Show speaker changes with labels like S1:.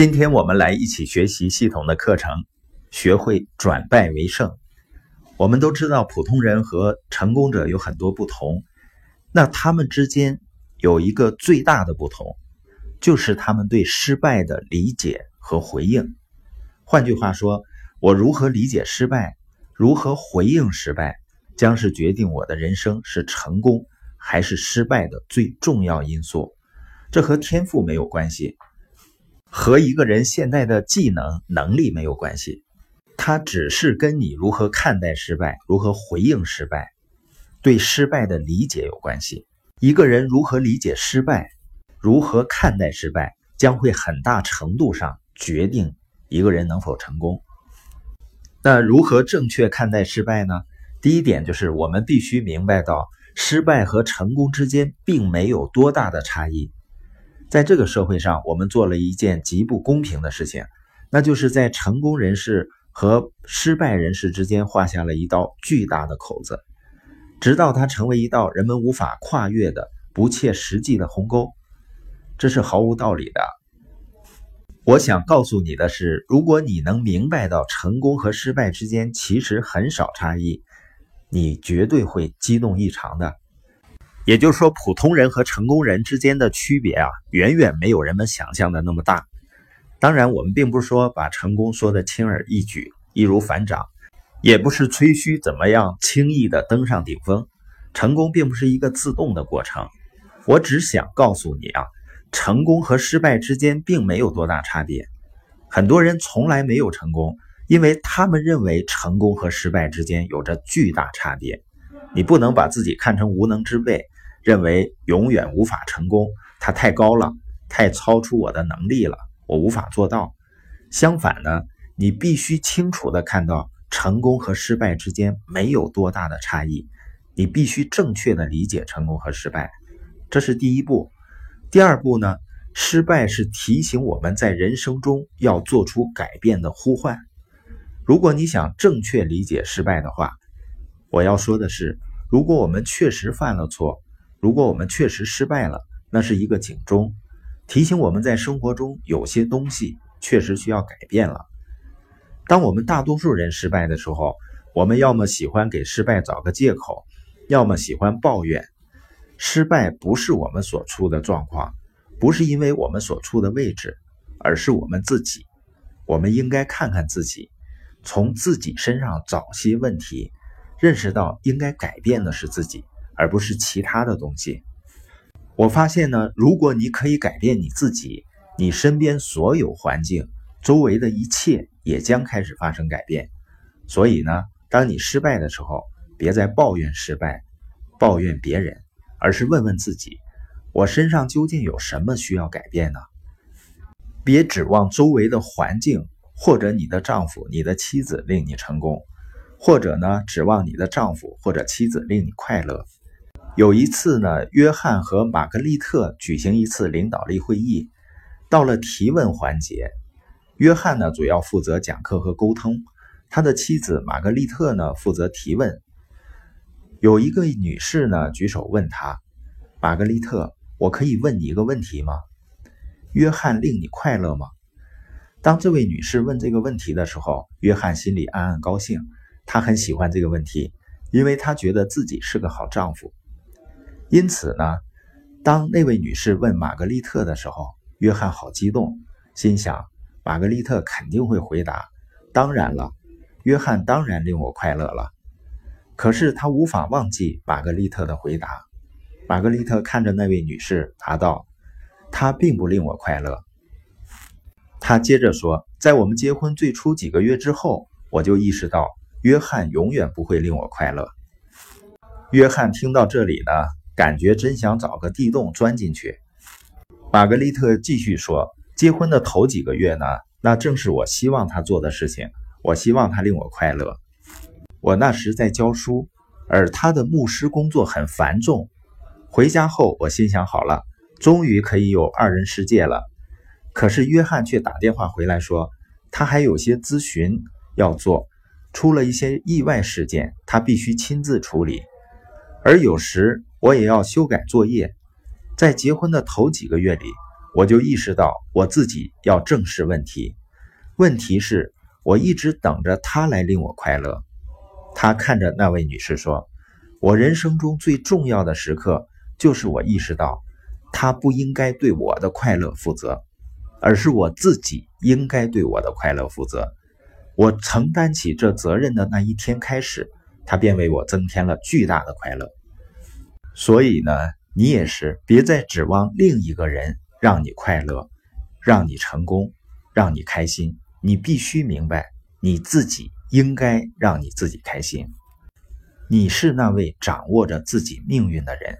S1: 今天我们来一起学习系统的课程，学会转败为胜。我们都知道，普通人和成功者有很多不同，那他们之间有一个最大的不同，就是他们对失败的理解和回应。换句话说，我如何理解失败，如何回应失败，将是决定我的人生是成功还是失败的最重要因素。这和天赋没有关系。和一个人现在的技能能力没有关系，它只是跟你如何看待失败、如何回应失败、对失败的理解有关系。一个人如何理解失败、如何看待失败，将会很大程度上决定一个人能否成功。那如何正确看待失败呢？第一点就是我们必须明白到，失败和成功之间并没有多大的差异。在这个社会上，我们做了一件极不公平的事情，那就是在成功人士和失败人士之间画下了一道巨大的口子，直到它成为一道人们无法跨越的不切实际的鸿沟。这是毫无道理的。我想告诉你的是，如果你能明白到成功和失败之间其实很少差异，你绝对会激动异常的。也就是说，普通人和成功人之间的区别啊，远远没有人们想象的那么大。当然，我们并不是说把成功说的轻而易举、易如反掌，也不是吹嘘怎么样轻易的登上顶峰。成功并不是一个自动的过程。我只想告诉你啊，成功和失败之间并没有多大差别。很多人从来没有成功，因为他们认为成功和失败之间有着巨大差别。你不能把自己看成无能之辈。认为永远无法成功，它太高了，太超出我的能力了，我无法做到。相反呢，你必须清楚的看到成功和失败之间没有多大的差异。你必须正确的理解成功和失败，这是第一步。第二步呢，失败是提醒我们在人生中要做出改变的呼唤。如果你想正确理解失败的话，我要说的是，如果我们确实犯了错。如果我们确实失败了，那是一个警钟，提醒我们在生活中有些东西确实需要改变了。当我们大多数人失败的时候，我们要么喜欢给失败找个借口，要么喜欢抱怨。失败不是我们所处的状况，不是因为我们所处的位置，而是我们自己。我们应该看看自己，从自己身上找些问题，认识到应该改变的是自己。而不是其他的东西。我发现呢，如果你可以改变你自己，你身边所有环境、周围的一切也将开始发生改变。所以呢，当你失败的时候，别再抱怨失败、抱怨别人，而是问问自己：我身上究竟有什么需要改变呢？别指望周围的环境或者你的丈夫、你的妻子令你成功，或者呢，指望你的丈夫或者妻子令你快乐。有一次呢，约翰和玛格丽特举行一次领导力会议，到了提问环节，约翰呢主要负责讲课和沟通，他的妻子玛格丽特呢负责提问。有一个女士呢举手问他：“玛格丽特，我可以问你一个问题吗？约翰令你快乐吗？”当这位女士问这个问题的时候，约翰心里暗暗高兴，他很喜欢这个问题，因为他觉得自己是个好丈夫。因此呢，当那位女士问玛格丽特的时候，约翰好激动，心想玛格丽特肯定会回答：“当然了，约翰当然令我快乐了。”可是他无法忘记玛格丽特的回答。玛格丽特看着那位女士答道：“他并不令我快乐。”他接着说：“在我们结婚最初几个月之后，我就意识到约翰永远不会令我快乐。”约翰听到这里呢。感觉真想找个地洞钻进去。玛格丽特继续说：“结婚的头几个月呢，那正是我希望他做的事情。我希望他令我快乐。我那时在教书，而他的牧师工作很繁重。回家后，我心想：好了，终于可以有二人世界了。可是约翰却打电话回来说，他还有些咨询要做，出了一些意外事件，他必须亲自处理。而有时……”我也要修改作业，在结婚的头几个月里，我就意识到我自己要正视问题。问题是，我一直等着他来令我快乐。他看着那位女士说：“我人生中最重要的时刻，就是我意识到，他不应该对我的快乐负责，而是我自己应该对我的快乐负责。我承担起这责任的那一天开始，他便为我增添了巨大的快乐。所以呢，你也是，别再指望另一个人让你快乐，让你成功，让你开心。你必须明白，你自己。”应该让你自己开心。你是那位掌握着自己命运的人。